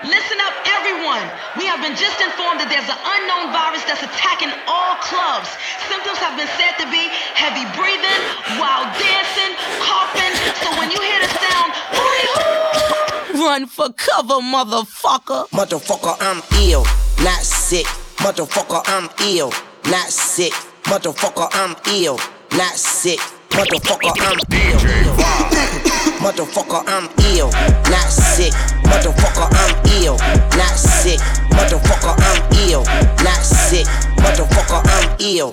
Listen up, everyone. We have been just informed that there's an unknown virus that's attacking all clubs. Symptoms have been said to be heavy breathing, wild dancing, coughing. So when you hear the sound, hooty hoo! Run for cover, motherfucker. Motherfucker, I'm ill, not sick. Motherfucker, I'm ill, not sick. Motherfucker, I'm ill, not sick. Motherfucker, I'm ill. Motherfucker, I'm ill, not sick. Motherfucker, I'm ill, not sick. Motherfucker, I'm ill, not sick. Motherfucker, I'm ill.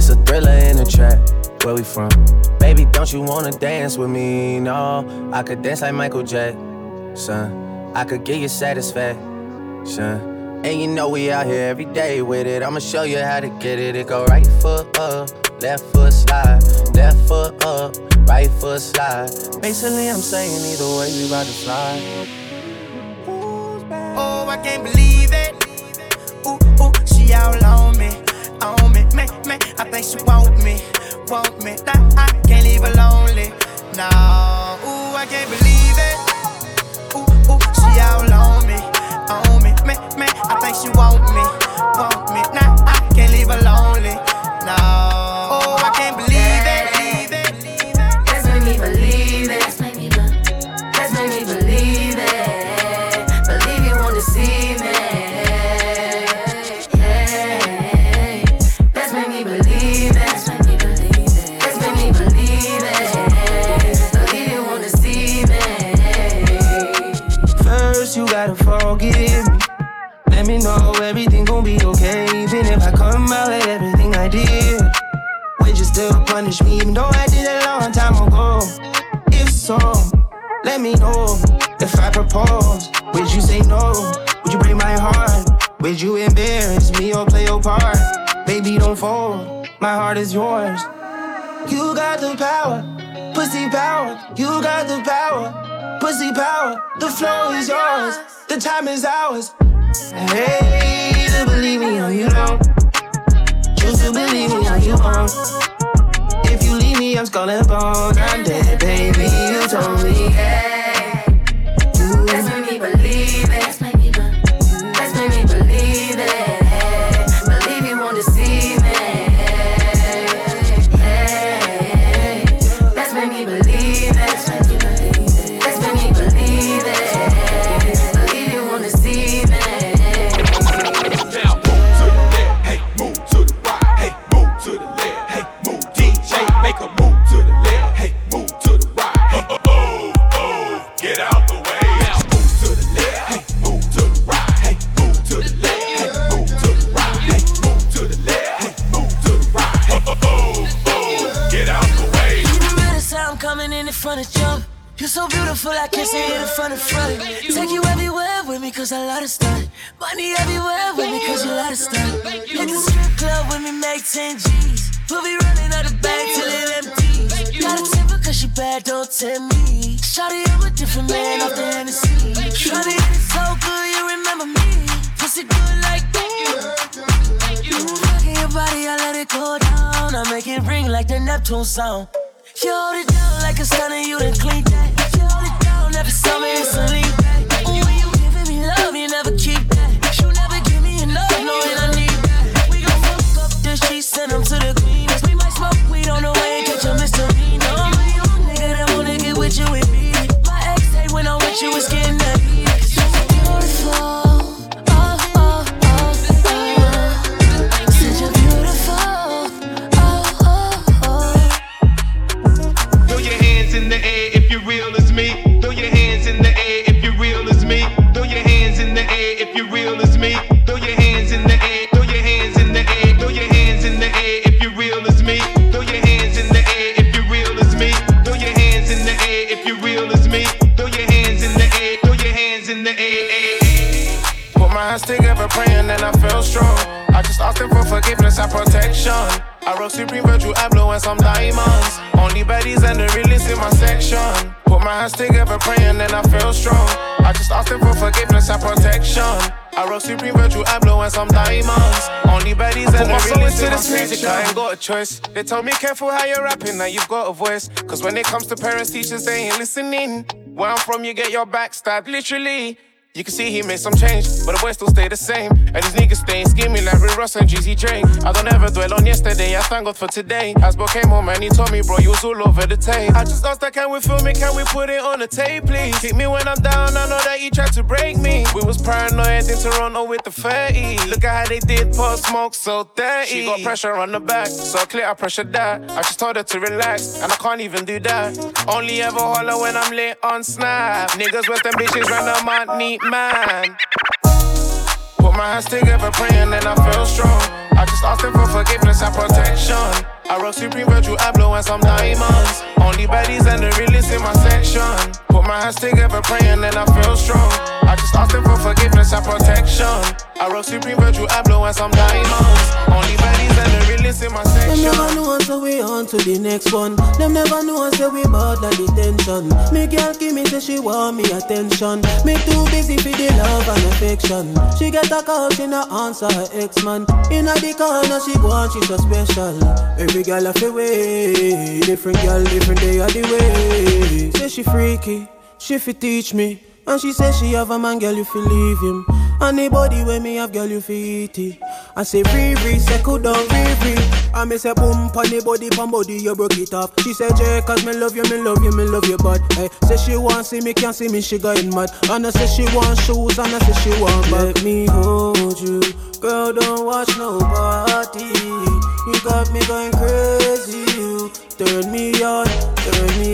It's a thriller in the track. Where we from? Baby, don't you wanna dance with me? No, I could dance like Michael Jackson. I could give you satisfaction. And you know we out here every day with it. I'ma show you how to get it. It go right foot up, left foot slide, left foot up, right foot slide. Basically, I'm saying either way we about to fly. Oh, I can't believe it. Ooh, ooh, she all on me think she want me, want me. Nah, I can't leave her lonely. Nah, ooh, I can't believe it. Ooh, ooh, she all on me, on me, me, me. I think she want everything gon' be okay. Even if I come out like everything I did, would you still punish me? Even though I did it a long time ago. If so, let me know. If I propose, would you say no? Would you break my heart? Would you embarrass me or play your part? Baby, don't fold. My heart is yours. You got the power, pussy power. You got the power, pussy power. The flow is yours, the time is ours. Hey, to believe me you don't. Choose to believe me you won't. If you leave me, I'm bones. I'm dead, baby. You told me. Bad, me. Shawty, I'm a different man off the Hennessy. Shawty, it's so good, you remember me. Pussy good like that. You rocking your body, I let it go down. I make it ring like the Neptune sound. You hold it down like a stunner, you done clean that. You hold it down every summer, it's a lean and protection. I wrote Supreme Virgil Abloh and some diamonds. Only baddies and the realest in my section. Put my hands together, praying, and I feel strong. I just asked for forgiveness and protection. I wrote Supreme Virgil Abloh and some diamonds. Only baddies and the realest in my section. music, I ain't got a choice. They tell me careful how you're rapping, now you've got a voice. Cause when it comes to parents, teachers, they ain't listening. Where I'm from, you get your back stabbed, literally. You can see he made some change, but the boys still stay the same. And these niggas staying scheming like Rick Ross and Jeezy Drake. I don't ever dwell on yesterday, I thank God for today. Asbo came home and he told me, bro, you was all over the tape. I just asked that, can we film it, can we put it on the tape, please? Kick me when I'm down, I know that you tried to break me. We was paranoid in Toronto with the 30. Look at how they did pour smoke so dirty. She got pressure on the back, so clear I pressure that. I just told her to relax, and I can't even do that. Only ever holler when I'm lit on snap. Niggas with them bitches run them out neat man. Put my hands together, praying, and I feel strong. I just asked him for forgiveness and protection. I wrote Supreme Virgil Abloh and some diamonds. Only baddies and the realest in my section. Put my hands together, praying, and I feel strong. I just him for forgiveness and protection. I wrote Supreme Virgil Abloh and some diamonds. Only baddies and the realest in my section. Them never know so we on to the next one. Them never know so we bout like detention. Me girl give me say she want me attention. Me too busy for the love and affection. She get a call, she not answer her ex-man. Inna the corner, she on, she so special. Every girl a way, different girl, different day of the way. Say she freaky, she fi teach me. And she say she have a man, girl, you feel leave him. Anybody when me have, girl, you feel it. I say free, free, cool down, free, free. I me say boom, pon the body, pon body, you broke it off. She say Jay, cause me love you, me love you, me love you, but hey, say she want see me, can't see me, she going mad. And I say she want shoes, and I say she want back. Let me hold you, girl, don't watch nobody. You got me going crazy, you turn me on, turn me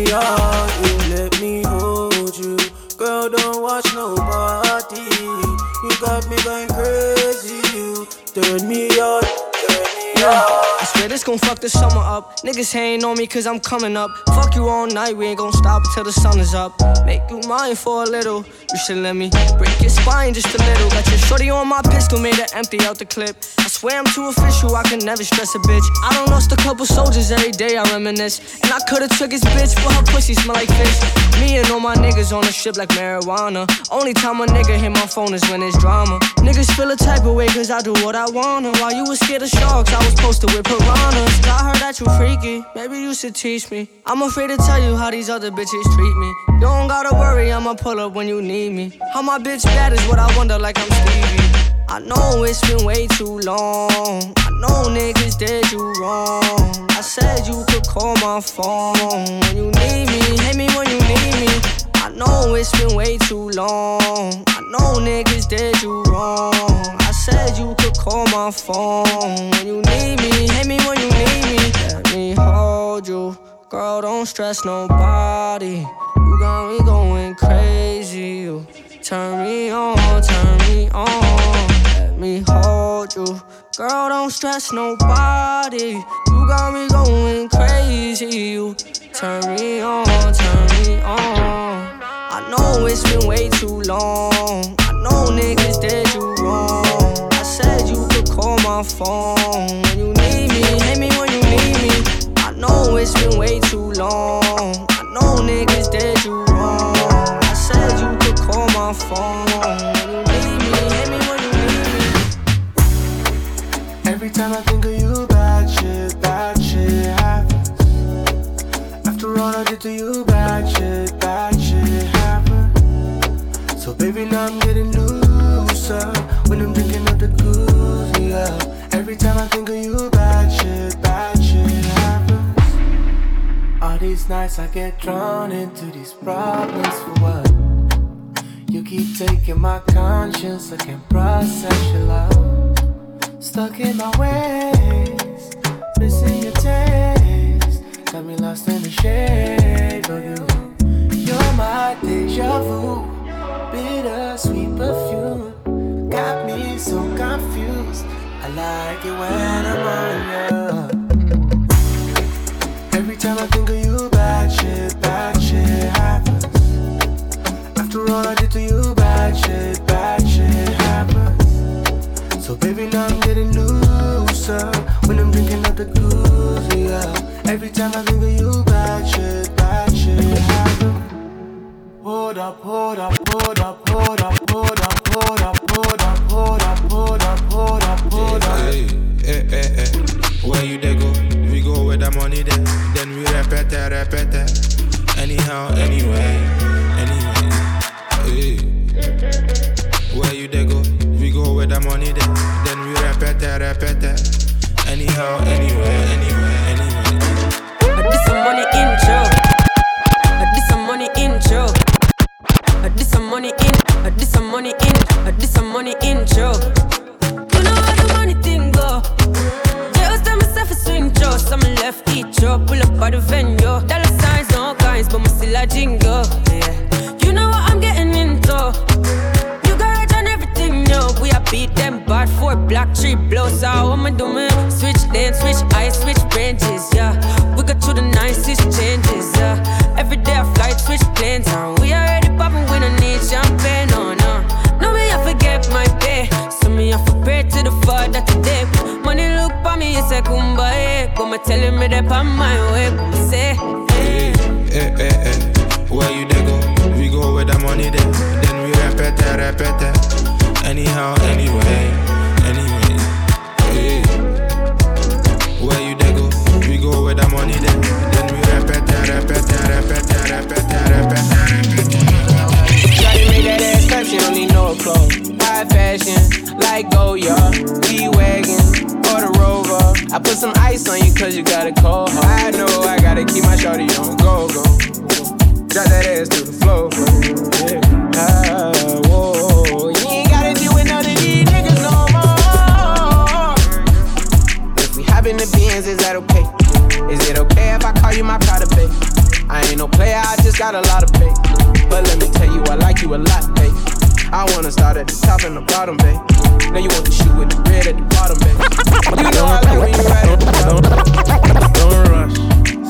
turn me on, on. I swear this gon' fuck the summer up. Niggas hating on me cause I'm coming up. Fuck you all night, we ain't gon' stop until the sun is up. Make you mine for a little. You should let me break your spine just a little. Got your shorty on my pistol, made her empty out the clip. Swear I'm too official, I can never stress a bitch. I don't lost a couple soldiers every day, I reminisce. And I could've took his bitch, but her pussy smell like fish. Me and all my niggas on the strip like marijuana. Only time a nigga hit my phone is when it's drama. Niggas feel a type of way cause I do what I wanna. While you was scared of sharks, I was posted with piranhas. I heard that you freaky, maybe you should teach me. I'm afraid to tell you how these other bitches treat me. You don't gotta worry, I'ma pull up when you need me. How my bitch bad is what I wonder, like I'm Stevie. I know it's been way too long. I know niggas did you wrong. I said you could call my phone when you need me. Hit me when you need me. I know it's been way too long. I know niggas did you wrong. I said you could call my phone when you need me. Hit me when you need me. Let me hold you. Girl, don't stress nobody. You got me going crazy. You turn me on, turn me on. Let me hold you. Girl, don't stress nobody. You got me going crazy. You turn me on, turn me on. I know it's been way too long. I know niggas did you wrong. I said you could call my phone when you need me. Hit me when you need me. I know it's been way too long. I know niggas did you wrong. I said you could call my phone Every time I think of you, bad shit, bad shit happens. After all I did to you, bad shit, bad shit happens. So baby, now I'm getting looser when I'm drinking up the goose, yeah. Every time I think of you, bad shit, bad shit happens. All these nights I get drawn into these problems for what? You keep taking my conscience, I can't process your love. Stuck in my ways, missing your taste. Got me lost in the shade of you. You're my deja vu, bittersweet perfume. Got me so confused. I like it when I'm on you. Every time I think of you, Baby, now I'm getting looser when I'm drinking of the good, yeah. Every time I think of you, bad shit, bad shit happen. Hold up, hold up, hold up, hold up, hold up, hold up, hold up, hold up, hold up, hold up, Where you they go? We go where the money there. Then we repeat that, repeat that. Anyhow, anyway, anyway. Hey. Where you they go? We go where the money there then we repeat that. Anyhow, anyway, anyway, anyway. I did some money intro. I did some money intro. I did some money in. I did some money in. I did some money intro. You know how the money thing go. Just tell myself a swing throw. Some left each row. Pull up by the venue. Dollar signs, no guys, but me still a jingle. Yeah. Beat them bad four black tree blows out. What am I doing? Switch lane, switch eyes, switch branches, yeah. We got through the nicest changes, yeah. Every day I fly, switch planes, and we already popping. We don't need champagne, oh, no, no. No, me I forget my pay. So me I for pray to the Father today. Money look for me, it's a kumbaya. Come telling me that on my way. Like Goya, we wagon or the Rover. I put some ice on you cause you got a cold. heart. I know I gotta keep my shawty on go go. Drop that ass to the floor. Yeah. Ah, whoa. You ain't gotta deal with none of these niggas no more. If we hop in the Benz, is that okay? Is it okay if I call you my pride babe? I ain't no player, I just got a lot of pay. But let me tell you, I like you a lot, babe. I wanna start at the top and the bottom, babe. Now you want the shoe with the red at the bottom, babe. You know I like when you ride at the bottom. Don't rush,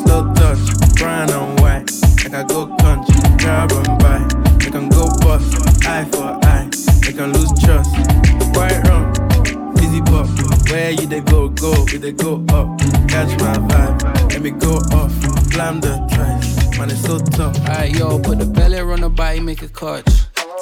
slow touch, brown and white. Like I go country, grab and buy. They can go bust, eye for eye. They can lose trust. Quite wrong, easy pop. Where you they go, go, we they go up. Catch my vibe, let me go off. Slam the twice, man, it's so tough. Alright, yo, put the belly on the body, make a catch.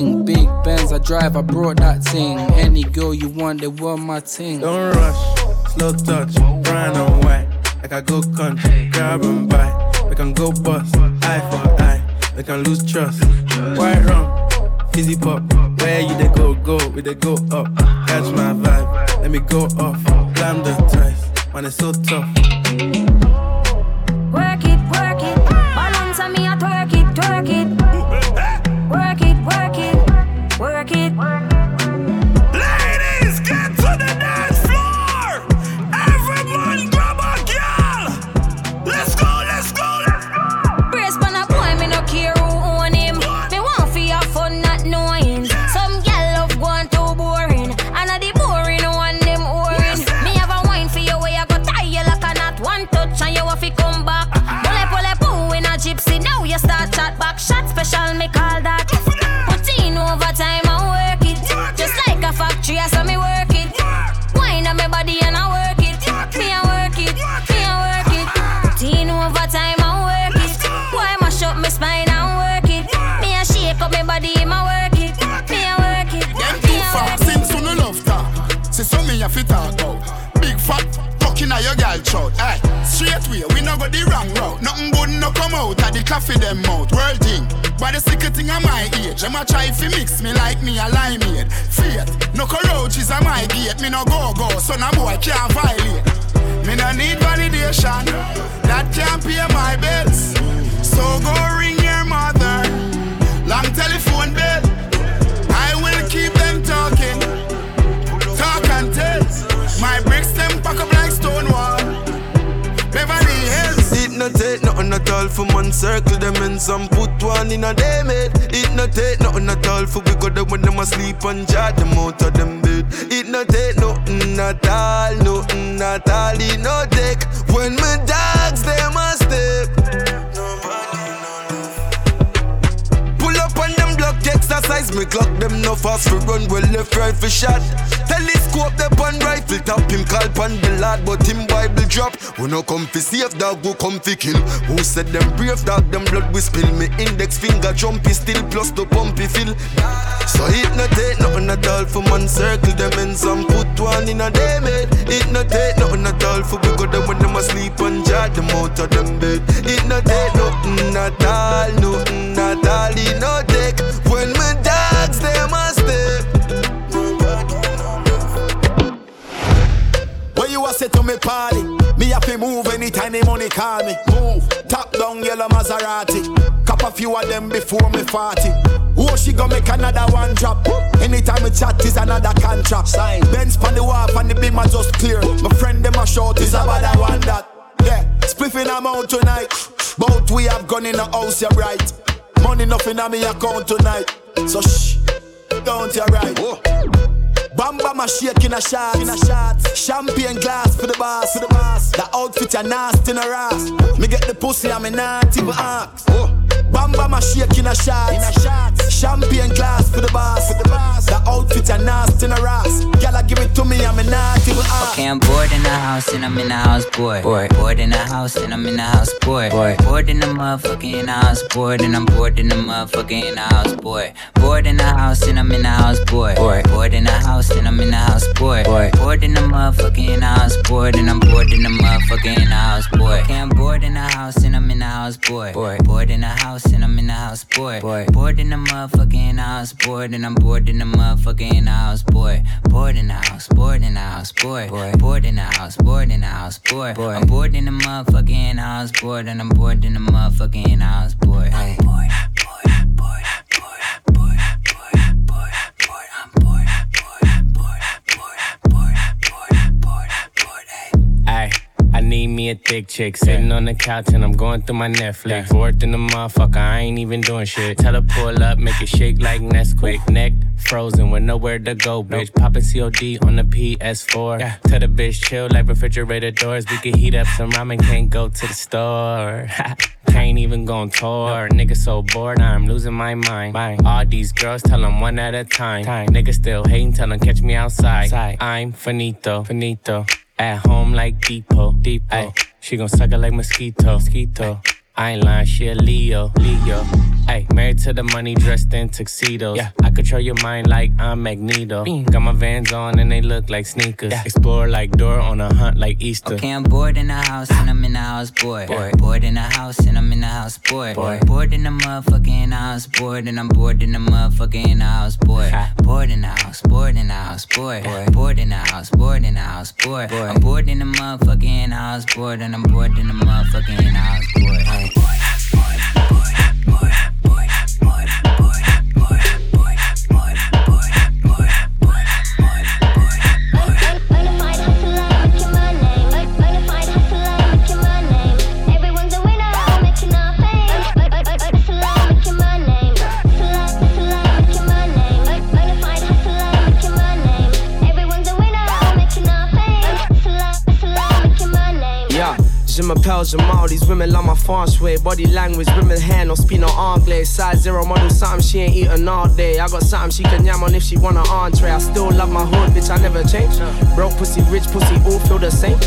bling. Big Benz I drive, I brought that thing. Any girl you want, they want my thing. Don't rush, slow touch, brown and white. Like I go country, grab and buy. We can go bust, eye for eye. We can lose trust. Quite wrong, easy pop. Where you they go, go, we they go up. Catch my vibe, let me go off. Blam the ties, man, it's so tough. Talk about. Big fat, fucking a your gal throat. Aye, straight way, we no go the wrong route. Nothing good no come out of the coffee them mouth. World thing, but the secret thing of my age. I'ma try fi mix me like me a limeade. Faith, no cockroaches a my gate. Me no go go, so no boy can't violate. Me no need validation, that can't pay my bills. So go ring your mother, long telephone bill. I will keep them talking, talk and tell. My bricks them pack up like stone wall. Beverly Hills. It no take nothing at all for man circle them and put one in a day made. It not take nothing at all for we go there when them asleep and jar them out of them bed. It not take nothing at all, nothing at all. It no take when my dogs No money no no Pull up on them a step. exercise, me clock them no fast for run well left right for shot. Telescope the pan rifle top him call pan the lad, but him Bible drop. We no come fi safe dog, go come fi kill. Who said them brave dog, them blood we spill. Me index finger jumpy still plus the pumpy fill. So it no take nothing at all for man circle them in some put one in a day made. It no take nothing at all for we go them when them asleep and jar them out of them bed. It no take nothing at all, nothing at all. It no take when me dogs them a step. Say to me party, me have to move anytime the money call me. Move, top down yellow Maserati. Cop a few of them before me 40. Oh, she gonna make another one drop. Anytime we chat is another contract. Sign. Benz pan the wharf and the beam are just clear. My friend them a short is about that one that. Yeah, spliffing I'm out tonight. Both we have gone in the house, you're right. Money nothing on me account tonight. So shh, don't you right. Oh. Bam bam a shake in a shot, in a shot. Champagne glass for the boss, for the boss. The outfit a nasty in a ass. Me get the pussy, I'm not even ask. Oh. Bam bam a shake in a shot, in a shot. Champagne glass for the boss, for the boss. The outfit a nasty in a ass. Gyal give it to me, I'm not even ask. Okay, I'm bored in the house and I'm in the house, boy. Bored, bored in the house and I'm in the house, boy. Bored, bored in the motherfucking in the house, bored and I'm bored in the motherfucking in the house, boy. Bored in the house and I'm in the house, boy. Bored, bored in the house and I'm in the house, boy. Bored, bored in the motherfucking house, bored and I'm bored in the motherfucking house, boy. Okay, I'm bored in the house and I'm in the house, boy. Bored, bored in the house and I'm in the house, boy. Bored, bored in the motherfucking house, bored and I'm bored in the motherfucking house, boy. Bored in the house, bored in the house, boy. Bored, bored in the house, bored in the house, boy. Bored, I'm bored in the motherfucking house, bored and I'm bored in the motherfucking house, boy. Hey. Bored, bored, bored, bored, need me a thick chick sitting on the couch and I'm going through my Netflix. Fourth in the motherfucker, I ain't even doing shit. Tell her pull up, make it shake like Nesquik. Neck frozen with nowhere to go, bitch. Poppin' COD on the PS4. Yeah. Tell the bitch chill like refrigerator doors. We can heat up some ramen, can't go to the store. Can't even go on tour. Nigga so bored, I'm losing my mind. All these girls tell them one at a time. Nigga still hating, tell them catch me outside. I'm finito, finito. At home like Depot, Depot. Ay, she gon' suck it like mosquito, mosquito. I ain't lying, she a Leo, Leo. Ay, married to the money, dressed in tuxedos. Yeah, I control your mind like I'm Magneto. Got my vans on and they look like sneakers. Explore like Dora on a hunt like Easter. Okay, I'm bored in the house and I'm in the house, boy. Bored, bored in the house and I'm in the house, boy. Bored, bored in the motherfucking house, bored and I'm bored in the motherfucking house, boy. Bored in the house, bored in the house, boy. Bored in the house, bored in the house, boy. I'm bored in the motherfucking house, bored and I'm bored in the motherfucking house, boy. Yeah. Je m'appelle Jamal, these women love my fast way. Body language, women hair, no speed, no anglais. Size zero model, something she ain't eating all day. I got something she can yam on if she want an entree. I still love my hood, bitch, I never change. Broke pussy, rich pussy, all feel the same.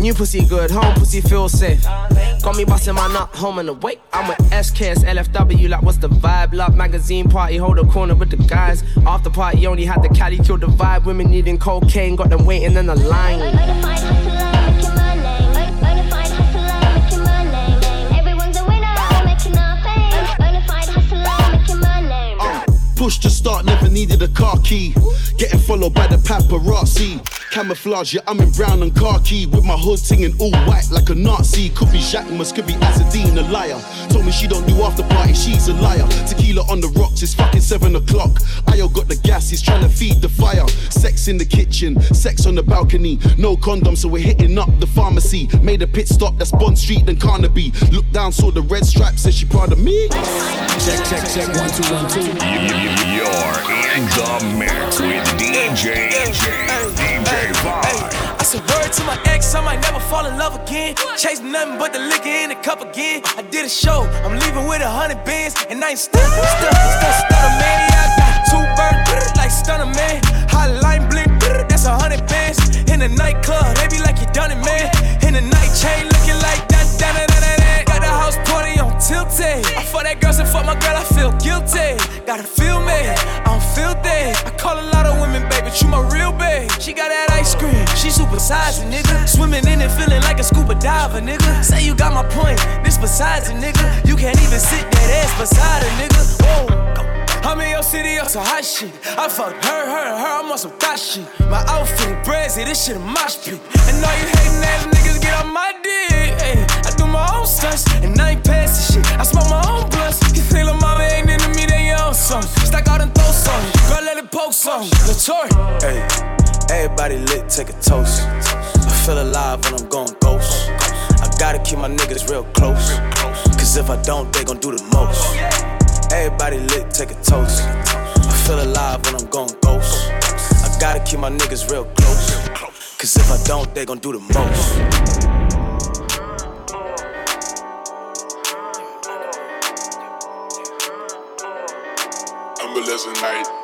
New pussy good, home pussy feel safe. Got me busting my nut, home and awake. I'm with SKS, LFW, like what's the vibe? Love magazine party, hold a corner with the guys. After party, only had the caddy kill the vibe. Women needing cocaine, got them waiting in the line. Push to start, never needed a car key. Getting followed by the paparazzi. Camouflage, yeah, I'm in brown and khaki. With my hood singing all white like a Nazi. Could be Jacquemus, could be Azzedine, a liar. Told me she don't do after party, she's a liar. Tequila on the rocks, it's fucking seven o'clock. Ayo got the gas, he's trying to feed the fire. sex in the kitchen, sex on the balcony. No condom, so we're hitting up the pharmacy. Made a pit stop, that's Bond Street, then Carnaby. Look down, saw the red strap, said she proud of me. Check, check, check, one, two, one, two. You're in the mix with DJ DJ I said word to my ex, I might never fall in love again. Chase nothing but the liquor in the cup again. I did a show, I'm leaving with a hundred bands, and I ain't stuck, stuck, stuck, stutter man. I got two birds, like stunner man. Hotline Bling, that's a hundred bands. In the nightclub, they be like you done it, man. In the night chain, tilted. I fuck that girl, so fuck my girl, I feel guilty. Gotta feel me, I'm filthy. I call a lot of women, baby, you my real babe. She got that ice cream, she super size nigga. Swimming in it, feeling like a scuba diver, nigga. Say you got my point, this besides a nigga. You can't even sit that ass beside a nigga. Whoa. I'm in your city on some hot shit. I fuck her, her, her, I'm on some thot shit. My outfit brazy, this shit a mosh pit. And all you hating ass niggas get on my dick. I own stunts, and I ain't shit. I smoke my own blunts. You think la mama ain't into me, then own something. Stack out and throw some. Girl, let it poke. Hey, everybody lit, take a toast. I feel alive when I'm going ghost. I gotta keep my niggas real close. Cause if I don't, they gon' do the most. Everybody lit, take a toast. I feel alive when I'm going ghost. I gotta keep my niggas real close. Cause if I don't, they gon' do the most. Umbrellas at night.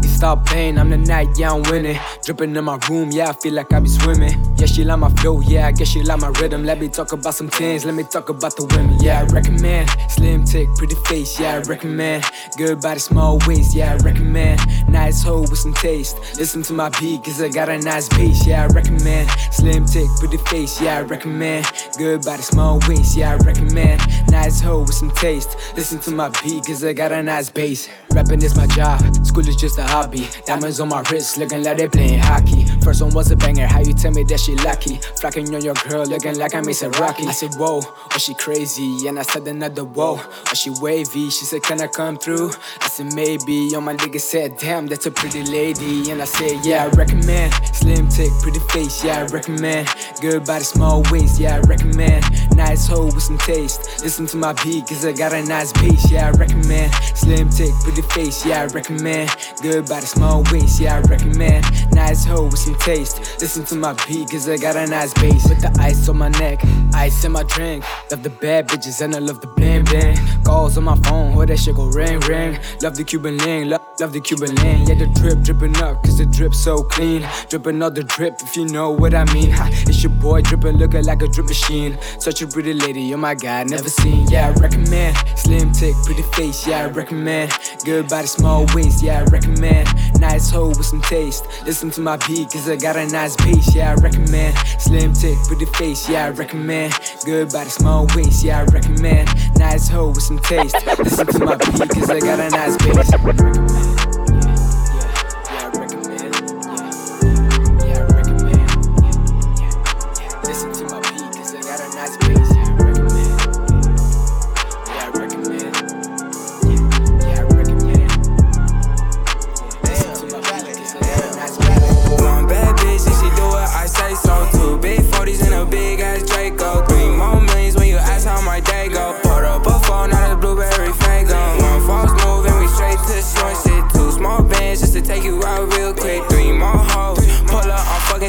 Niggas stop playing, I'm the night, yeah, I'm winning. Dripping in my room, yeah, I feel like I be swimming. Yeah, she like my flow, yeah, I guess she like my rhythm. Let me talk about some things, let me talk about the women, yeah, I recommend. Slim tick, pretty face, yeah, I recommend. Good body, small waist, yeah, I recommend. Nice hoe with some taste. Listen to my beat, cause I got a nice bass, yeah, I recommend. Slim tick, pretty face, yeah, I recommend. Good body, small waist, yeah, I recommend. Nice hoe with some taste. Listen to my beat, cause I got a nice bass. Rapping is my job, school is just a hobby. Diamonds on my wrist, looking like they playing hockey. First one was a banger, how you tell me that she lucky? Flocking on your girl, looking like I miss a Rocky. I said, whoa, oh she crazy, and I said another whoa. Oh she wavy, she said, can I come through? I said, maybe. On my nigga said, damn, that's a pretty lady. And I said, yeah, I recommend. Slim tick, pretty face, yeah, I recommend. Good body, small waist, yeah, I recommend. Nice hoe with some taste. Listen to my beat, cause I got a nice bass, yeah, I recommend. Slim tick, pretty face, yeah, I recommend. Good body, small waist, yeah, I recommend. Nice hoe with some taste. Listen to my beat, cause I got a nice bass. With the ice on my neck, ice in my drink. Love the bad bitches and I love the bling bling. Calls on my phone, oh that shit go ring ring. Love the Cuban link, love, love the Cuban link. Yeah, the drip dripping up, cause the drip so clean. Drip another drip if you know what I mean. Ha, it's your boy dripping, looking like a drip machine. Such a pretty lady, oh my god, never seen. Yeah, I recommend. Slim tick, pretty face, yeah, I recommend. Good body, small waist, yeah, I recommend. Nice hoe with some taste. Listen to my beat, cause I got a nice bass, yeah, I recommend. Slim tick, pretty face, yeah, I recommend. Good body, small waist, yeah, I recommend. Nice hoe with some taste. Listen to my beat, cause I got a nice bass.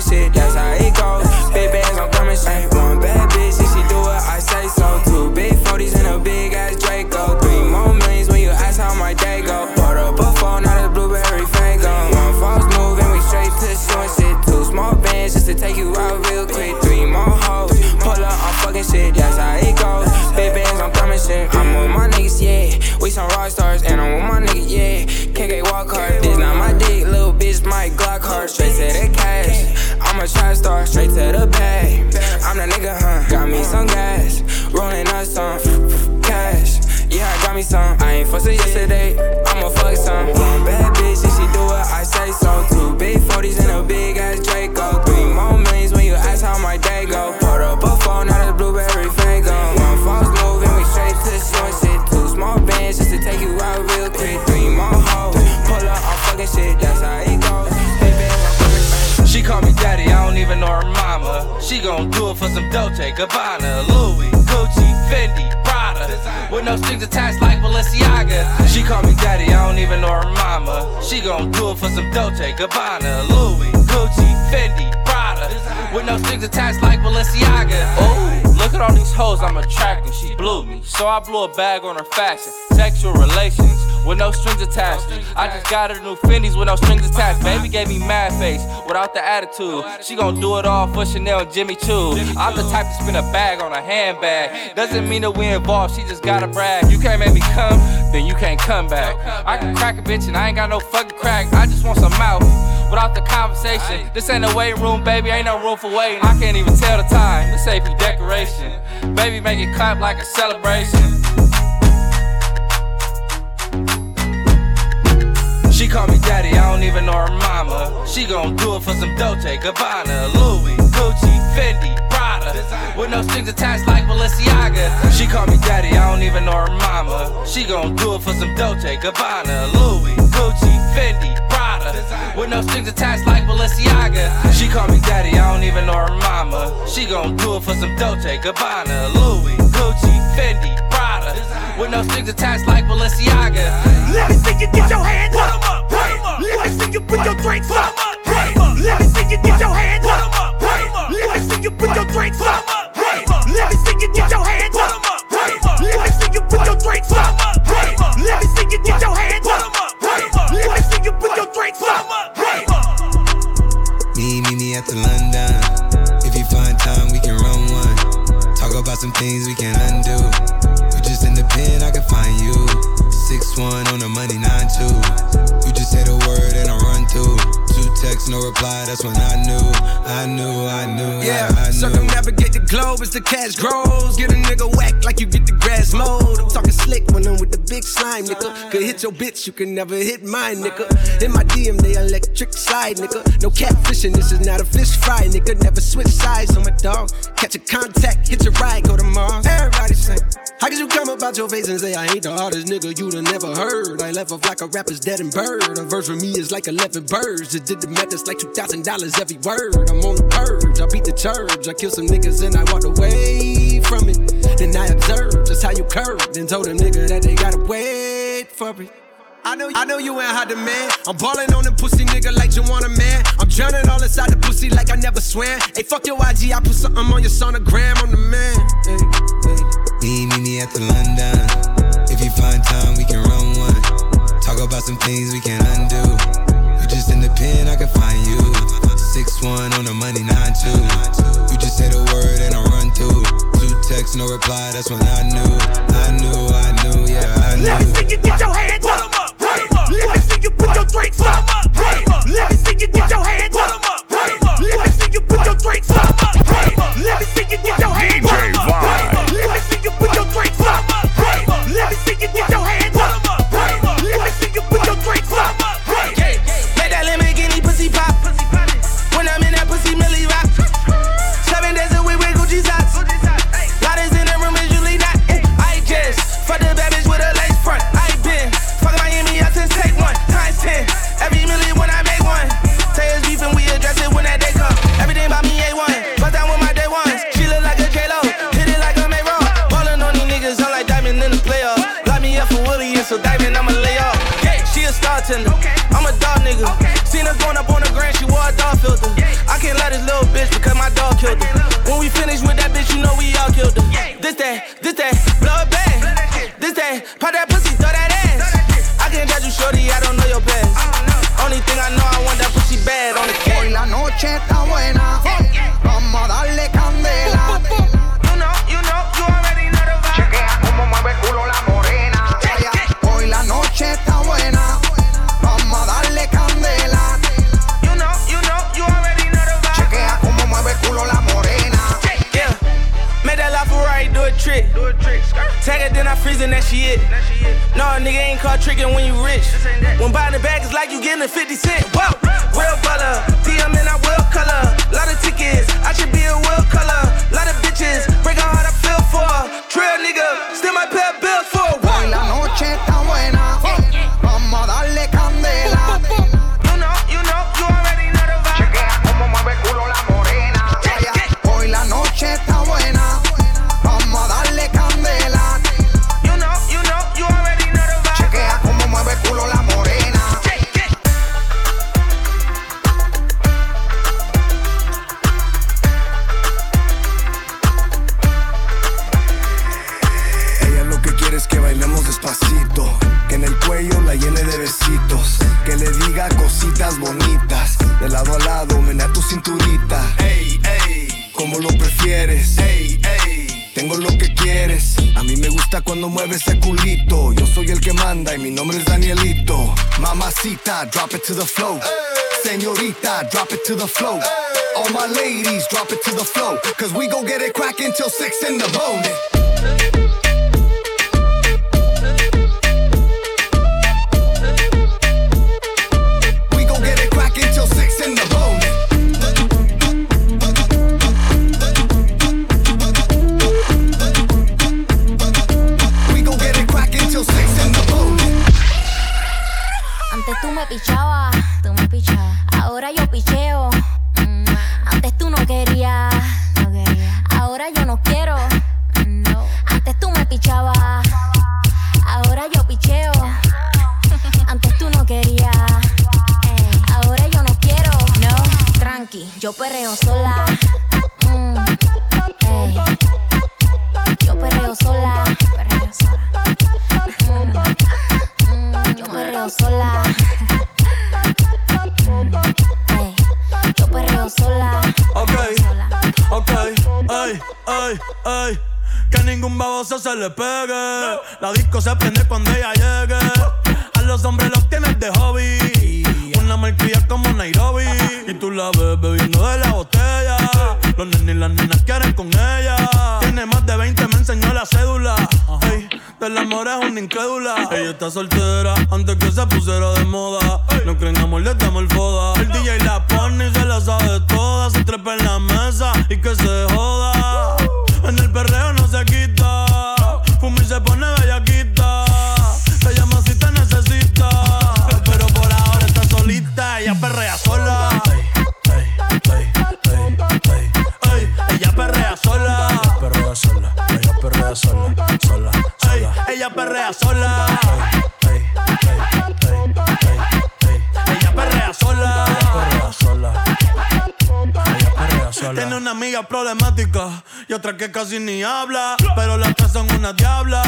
Up on straight to the bag. I'm the nigga, huh? Got me some gas, rolling up some cash. Yeah, I got me some. I ain't fussing yesterday, Gabbana, Louis, Gucci, Fendi, Prada. With no strings attached like Balenciaga. She call me daddy, I don't even know her mama. She gon' do it for some Dolce, Gabbana, Louis, Gucci, Fendi, Prada. With no strings attached like Balenciaga. Oh, look at all these hoes I'm attracting. She blew me, so I blew a bag on her fashion. Sexual relations with no strings attached. I just got her new Fendi's with no strings attached. Baby gave me mad face without the attitude. She gon' do it all for Chanel and Jimmy Choo. I'm the type to spin a bag on a handbag. Doesn't mean that we involved, she just gotta brag. You can't make me come, then you can't come back. I can crack a bitch and I ain't got no fucking crack. I just want some mouth without the conversation. This ain't a waiting room, baby, ain't no room for waiting. I can't even tell the time. This AP decoration. Baby, make it clap like a celebration. She call me daddy, I don't even know her mama. She gon' do it for some Dolce, Gabbana, Louis, Gucci, Fendi, Prada. With no strings attached like Balenciaga. She call me daddy, I don't even know her mama. She gon' do it for some Dolce, Gabbana, Louis, Gucci, Fendi, Prada. With no strings attached like Balenciaga. She call me daddy, I don't even know her mama. She gon' do it for some Dolce, Gabbana, Louis, Gucci, Fendi, Prada. With no strings attached like Balenciaga. Let me see you get your hands up. Up. Put up. Let me see you put your drinks up. up. Let me see you get your hands up. Let me see you put your drinks up. Let me see you get your hands up. Let me see you put your drinks up. Let me see you get your hands up. Let me you put your drinks up. Me, meet me at the London. If you find time, we can run one. Talk about some things we can undo. Just in the pen, I can find you. Six one on the money, nine two. You just say the word and I run through. Two texts, no reply. That's when I knew, I knew, I knew, Yeah, I, I knew. circumnavigate the globe as the cash grows. Get a nigga whack like you get the grass mowed. I'm talking slick when I'm with the big slime, nigga. Could hit your bitch, you can never hit mine, nigga. In my DM, they electric slide, nigga. No catfishing, this is not a fish fry, nigga. Never switch sides on my dog. Catch a contact, hit your ride, go to Mars. Everybody say, How could you come about your face and say I ain't the hardest nigga you'd have never heard? I left off like a rapper's dead and bird. A verse for me is like 11 birds. Just did the math, it's like $2,000 every word. I'm on the purge, I beat the church. I kill some niggas and I walked away from it. Then I observed just how you curved and told a nigga that they gotta wait for it. I know, you, I know you ain't hot demand. I'm ballin' on them pussy nigga like you want a man. I'm drowning all inside the pussy like I never swam. Hey, fuck your IG, I put something on your sonogram. I'm the man. Hey, hey. Me, me at the London. If you find time, we can run one. Talk about some things we can undo. You just in the pen, I can find you. Six one on the money, nine two. You just say the word and I run through. Two texts, no reply. That's when I knew, I knew, I knew, yeah, I knew. Let me see you get your hands up. Let me see you put your drinks up. Let me see you get your hands up. Let me see you put your drinks up. Let me see you get your hands up. She a star tender. I'm a dog nigga. Seen her going up on the grand, she wore a dog filter. I can't let this little bitch because my dog killed her. When we finish with that bitch, you know we all killed her. This that, this that, blow it back. This that, pop that pussy, throw that ass. I can't judge you, shorty, I don't know your past. Only thing I know, I want that pussy bad on the cat. Hoy la noche está buena. And that she it. No, nigga ain't caught tricking when you rich. When buying the bag, it's like you getting a 50 cent. Whoa, real butter. DM and I will color. Lot of tickets, I should be a will color. Lot of bitches, break her heart, I feel for. Trail nigga, drop it to the flow. Señorita, drop it to the flow. All my ladies, drop it to the flow. Cause we gon' get it crackin' till 6 in the morning. Tiene una amiga problemática y otra que casi ni habla. Pero las tres son una diabla.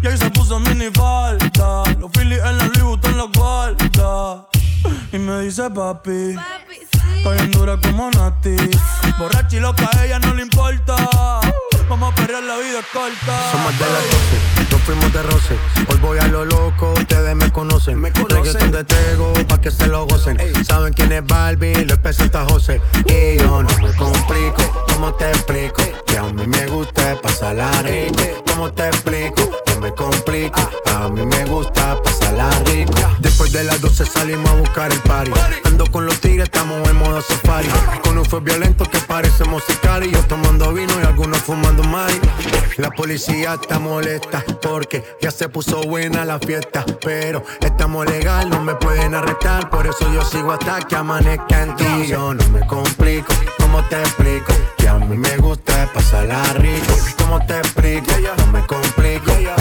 Y ahí se puso mini falta. Los Phillies en la Louis Vuitton los guarda. Y me dice papi. Estoy bien dura como Nati. Borracha y loca, a ella no le importa. Vamos a perder la vida es corta. Somos de las 12, nos fuimos de roce. Hoy voy a lo loco, ustedes me conocen. Me Reggaeton de Tego, pa' que se lo gocen. Saben quién es Barbie, lo presenta José. Y yo no me complico, ¿cómo te explico? Que a mí me gusta pasarla rico. ¿Cómo te explico? No me complico, a mí me gusta pasarla rico. Después de las 12 salimos a buscar el party. Ando con los tigres, estamos en modo safari. Con un fue violento que parecemos sicarios. Yo tomando vino y algunos fumando mari. La policía está molesta porque ya se puso buena la fiesta. Pero estamos legal, no me pueden arrestar. Por eso yo sigo hasta que amanezca en ti. Yo no me complico, ¿cómo te explico? Que a mí me gusta pasarla rico. ¿Cómo te explico? No me complico,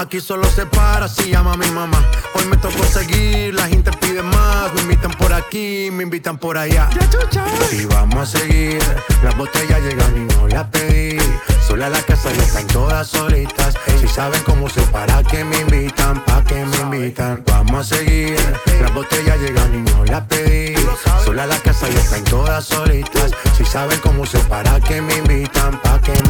Aquí solo se para si llama mi mamá. Hoy me tocó seguir, la gente pide más. Me invitan por aquí, me invitan por allá. Y vamos a seguir. Las botellas llegan y no las pedí. Sola la casa ya están todas solitas. Si saben cómo se para que me invitan, pa' que me invitan. Vamos a seguir. Las botellas llegan y no las pedí. Sola la casa ya están todas solitas. Si saben cómo se para que me invitan, pa' que me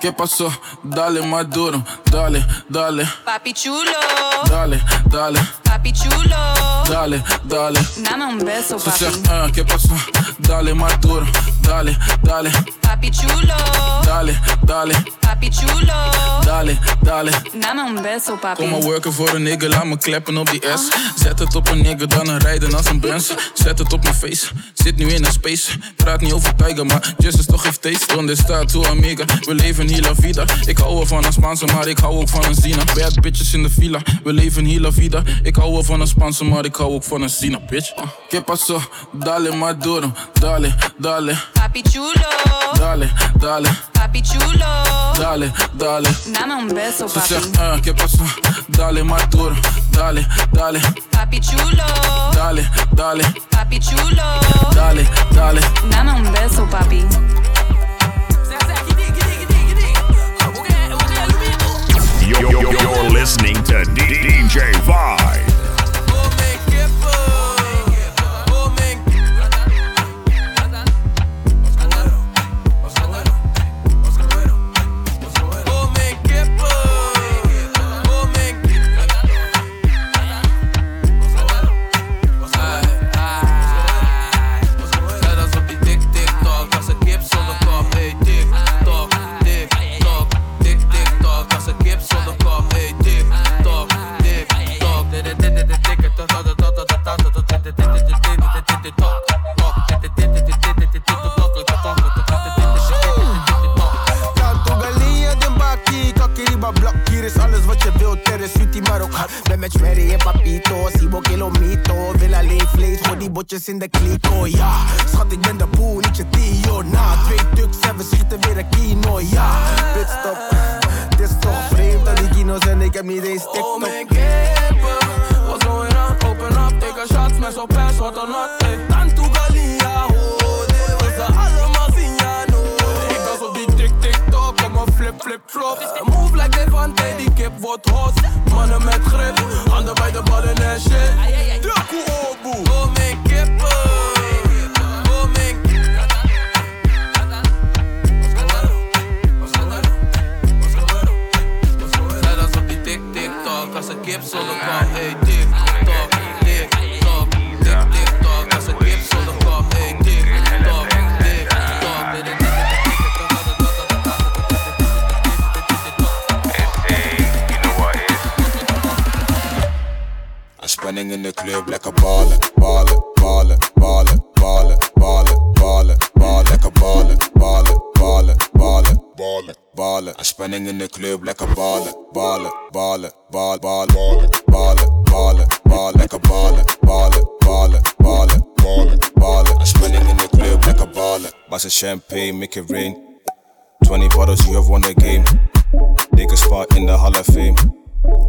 ¿Qué pasó? Dale más duro, dale, dale, Papi chulo, dale, dale, papi chulo. dale, dale. Dame un beso, papi. ah, ¿Qué pasó? Dale más duro, dale, dale, Papi chulo, dale, dale, Papi chulo. Dale, dale. Dame un beso, papi. Kom maar worken voor een nigga, laat me kleppen op die S. Zet het op een nigga, dan een rijden als een Benz. Zet het op mijn face, zit nu in een space. Praat niet over Tiger, maar Justice toch heeft taste. Donde está tu amiga, we leven hier la vida. Ik hou van een Spaanse, maar ik hou ook van een Zina. Bad bitches in de villa, we leven hier la vida. Ik hou van een Spaanse, maar ik hou ook van een Zina, bitch. Uh, ¿Qué pasó? Dale maduro, dale, dale. Papi chulo. Dale, dale. Papi chulo. Dale, dale. Dame un beso, Ze papi. zegt, uh, ¿qué pasó? Dale maduro, dale, dale. Papi chulo. Dale, dale. Papi chulo. Dale, dale. Dame un beso, papi. You're, you're, listening to DJ Vibe. Botjes in de kliko, ja. Schat, ik ben de boel, niet je Dio, na. Twee tuks en we schieten weer een kino, ja. Pitstop, het is toch vreemd dat die kino's en ik heb niet eens TikTok. Oh mijn kippen? shots met zo'n pens, wat dan not. Ey. Tantu Galia, hoorde, we zijn allemaal Vignano. Ik was op die tik tik tock, en mijn flip flip flop. Move like Levante, die kip wordt hot. Mannen met grip, handen bij de ballen en shit. Draku Obu, oh mijn kippen. kip zonder kwam. Hey, I'm in the club like a baller, baller, baller, baller, baller, baller, baller, baller, like a baller, baller, baller, baller, baller, baller. I'm spinning in the club like a baller, baller, baller, ball, ball, baller, baller, baller, ball like a baller, baller, baller, baller, baller, baller. I'm spinning in the club like a baller. Bust a champagne, make it rain. 20 bottles, you have won the game. A spot in the Hall of Fame.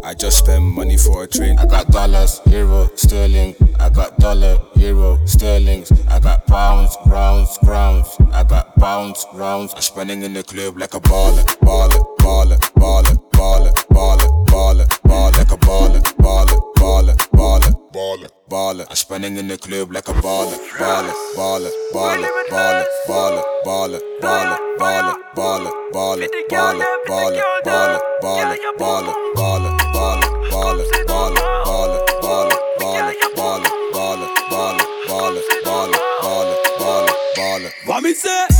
I just spend money for a train. I got dollars, euro, sterling. I got dollar, euro, sterlings. I got pounds, rounds, crowns. I got pounds, rounds. I'm spending in the club like a baller, baller, baller, baller, baller, baller, baller, baller, like a baller, baller, baller, baller, baller, baller. I'm spending in the club like a baller, baller, baller, baller, baller, baller, baller, baller, baller, baller, baller, baller, baller, baller, baller, baller, We say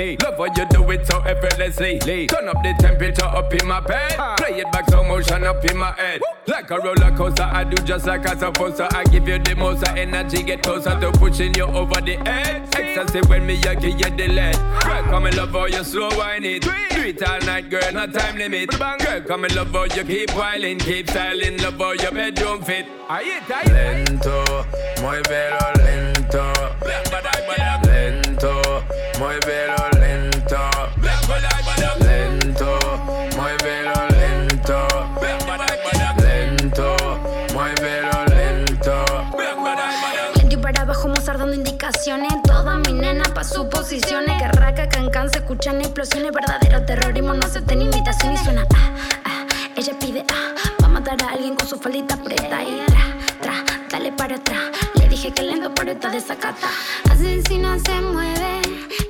me. me. Love what you do it so effortlessly. Turn up the temperature up in my bed. Play it back so motion up in my head. Like a roller coaster, I do just like I supposed to. I give you the most of energy, get closer to pushing you over the edge. Ecstasy when me, I give you the lead. Girl, come and love how you slow wine it. Do it all night, girl, no time limit. Girl, come and love how you keep whiling, keep styling, love how your bedroom fit. Ahí está, ahí. Lento, muévelo lento. Lento, muévelo pa' sus posiciones Que raca, cancan, se escuchan explosiones. Verdadero terrorismo, no acepten imitación Y suena. Ah, ah, ella pide ah Va a matar a alguien con su faldita preta. Y tra, tra, dale para atrás. Le dije que lento pero está desacata. Asesina se mueve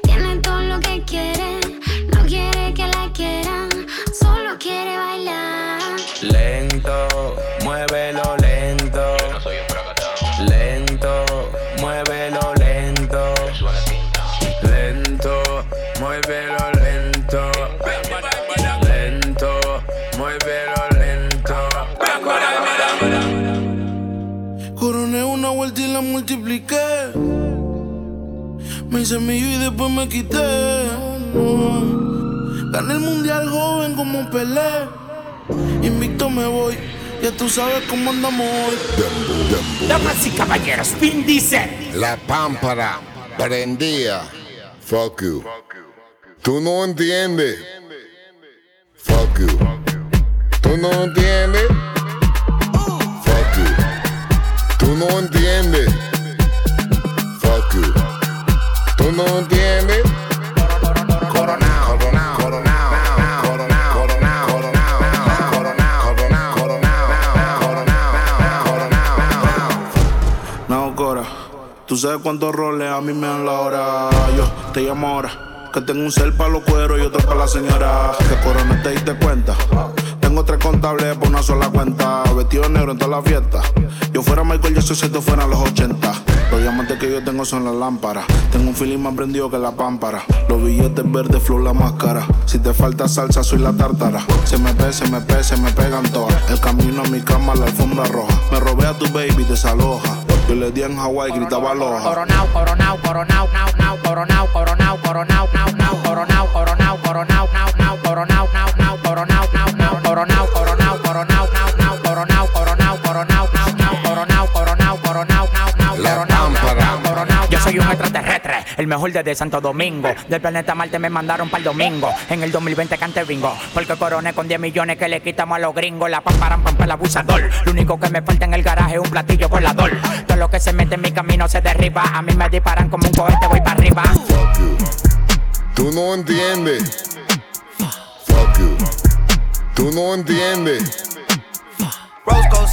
Tiene todo lo que quiere Me hice mío y después me quité. Gané el mundial joven como Pelé. Invicto me voy. Ya tú sabes cómo andamos hoy. Damas y caballeros, Vin dice. La pámpara prendía. Fuck you. Tú no entiendes. Fuck you. Tú no entiendes. Fuck you. Tú no entiendes. Tú no Cora. Tú sabes cuántos roles a mí me dan la hora. Yo te llamo ahora. Que tengo un cel para los cueros y otro para la señora. Que corona te diste cuenta. Tengo tres contables por una sola cuenta. Vestido negro en toda la fiesta. Yo fuera Michael Jackson si esto fuera los 80. Los diamantes que yo tengo son las lámparas. Tengo un feeling más prendido que la pámpara. Los billetes verdes, flor la máscara. Si te falta salsa, soy la tártara. Se me pe, se me pe, se me pegan todas. El camino a mi cama, la alfombra roja. Me robé a tu baby, desaloja. Yo le di en Hawái, gritaba aloha. Coronao, coronao, coronao, nao, nao, coronao, coronao, coronao, nao, nao, coronao, coronao, coronao, nao, nao, coronao, nao, nao, coronao, nao, nao, coronao, el mejor desde Santo Domingo. Del planeta Marte me mandaron para el domingo. En el 2020 cante bingo. Porque coroné con 10 millones que le quitamos a los gringos. La pamparan pampa el abusador. Lo único que me falta en el garaje es un platillo volador. Todo lo que se mete en mi camino se derriba. A mí me disparan como un cohete, voy para arriba. Tú no entiendes. Fuck you. Tú no entiendes.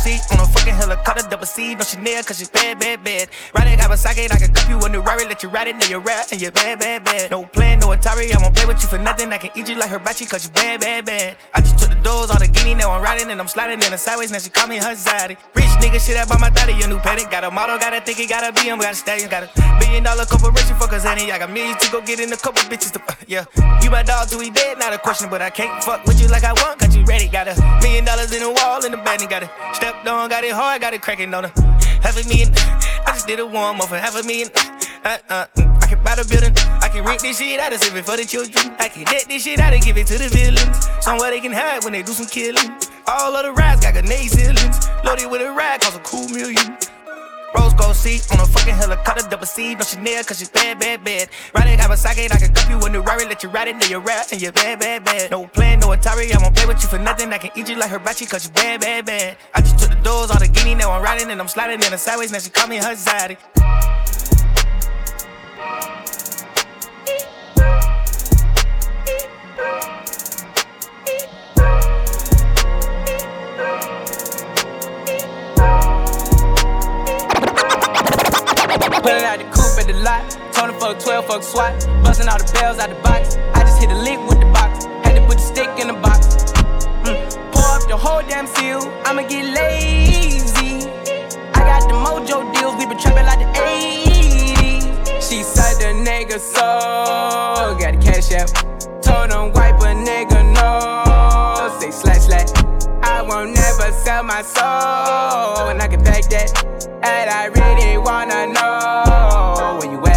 Seat on a fucking helicopter, double C, no Chanel, cause she's bad, bad, bad. Riding Kawasaki, I can cup you a new Rari, let you ride it, then you rap, and you're bad, bad, bad. No plan, no Atari, I won't play with you for nothing. I can eat you like hibachi, cause you bad, bad, bad. I just took the doors, all the guinea, now I'm riding, and I'm sliding in the sideways, now she call me her zaddy. Rich nigga, shit, I bought my daddy, a new paddock. Got a model, got a think it, got a BM, got a stallion, got a billion dollar corporation, fuck us. I got millions to go get in a couple bitches to, yeah. You my dog, do we dead? Not a question, but I can't fuck with you like I want, got you ready. Got a million dollars in the wall, in the bed, and got it stepped on, got it hard, got it cracking on her. Half a million, I just did a warm up for half a million. Uh, uh, I can buy the building, I can rent this shit out and save it for the children. I can let this shit out and give it to the villains. Somewhere they can hide when they do some killing. All of the rides got grenade ceilings. Loaded with a ride, cost a cool million. Rose see on a fucking helicopter, double C, no Chanel, cause she's bad, bad, bad. Riding Kawasaki, I can cup you a new Rari, let you ride it, then you rap, and you're bad, bad, bad. No plan, no Atari, I won't play with you for nothing. I can eat you like hibachi, cause you bad, bad, bad. I just took the doors, all the guinea, now I'm riding, and I'm sliding in the sideways, now she call me her zaddy. It out the coupe at the lot. Him fuck 12, fuck SWAT. Busting all the bells out the box. I just hit a lick with the box. Had to put the stick in the box. Mm. Pour up the whole damn seal. I'ma get lazy. I got the mojo deals. We been trapping like the 80s. She said the nigga so. Got the cash out. Told him wipe a nigga no. Say slash slash. I won't never sell my soul. And I can back that. And I really wanna know where you at,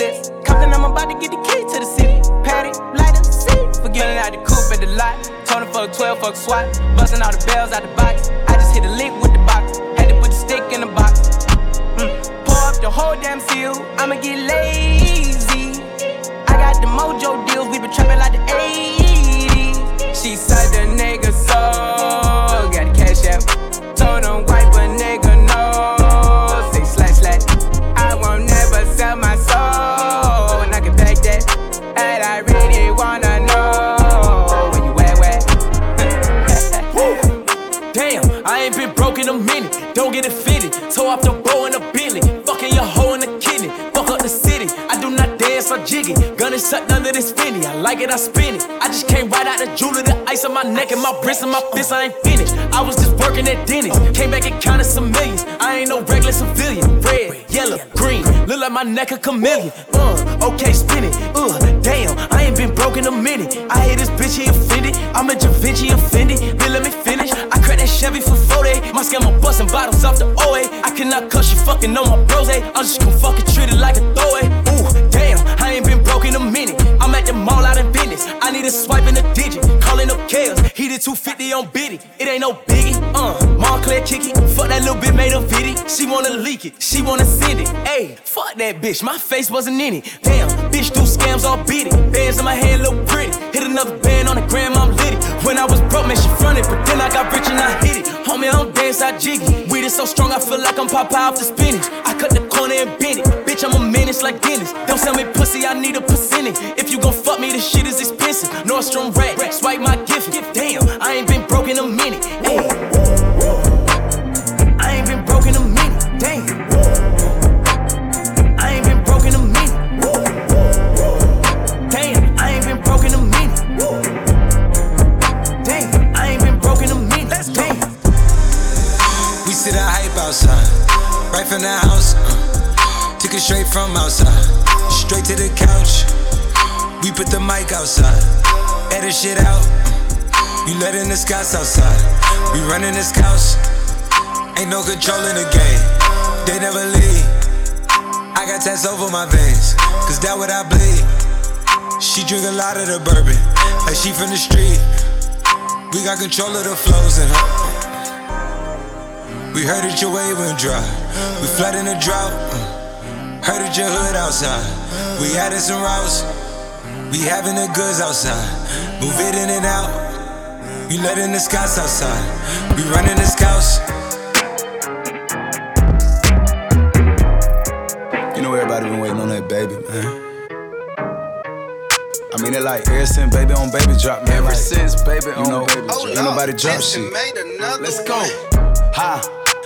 keyless. Compton, I'm about to get the key to the city. Patty, light up, see. Forgetting out the coupe at the lot. Him fuck 12, fuck SWAT. Busting all the bells out the box. I just hit a lick with the box. Had to put the stick in the box. Mm. Pour up the whole damn seal. I'ma get lazy. I spin it. I just came right out the jeweler, the ice on my neck and my wrist and my fist. I ain't finished. I was just working at Denny's. Came back and counted some millions. I ain't no regular civilian. Red, yellow, green. Look like my neck a chameleon. Uh, okay, spin it. Uh, damn, I ain't been broke in a minute. I hate this bitch, he offended. I'm a Da Vinci offended. Then let me finish. I cracked that Chevy for 40. My scammer busting bottles off the OA. I cannot cuss you fucking on my bros. eh? I'm just gonna fucking treat it like a throwaway. 250 on Biddy. It ain't no biggie. Uh, Fuck that little bit made a viddy. She wanna leak it. She wanna send it. Ayy, fuck that bitch. My face wasn't in it. Damn, bitch do scams all beat it. Bands in my hand look pretty. Hit another band on the gram, I'm litty. When I was broke, man, she fronted. But then I got rich and I hit it. Homie, I don't dance, I jiggy. Weed is so strong, I feel like I'm Popeye off the spinach. I cut the corner and bend it. Bitch, I'm a menace like Dennis. Don't sell me pussy, I need a percentage. If you gon' fuck me, this shit is expensive. Nordstrom rack, swipe my gift. Damn, I ain't been broke in a minute. Ayy. See the hype outside, right from the house. uh, took it straight from outside, straight to the couch. We put the mic outside, edit shit out. you letting the scouts outside. We running the scouts. Ain't no control in the game. They never leave. I got tats over my veins, cause that what I bleed. She drink a lot of the bourbon, like she from the street. We got control of the flows in her. We heard that your wave went dry. We flood in the drought. uh. Heard that your hood outside. We added some routes. We having the goods outside. Move it in and out. You letting the scouts outside. We running the scouts. You know everybody been waiting on that baby, man. I mean, it like ever since baby on baby drop, man. Ever since baby you on know, Baby Drop. Ain't nobody drop Listen, shit. Let's go. Ha.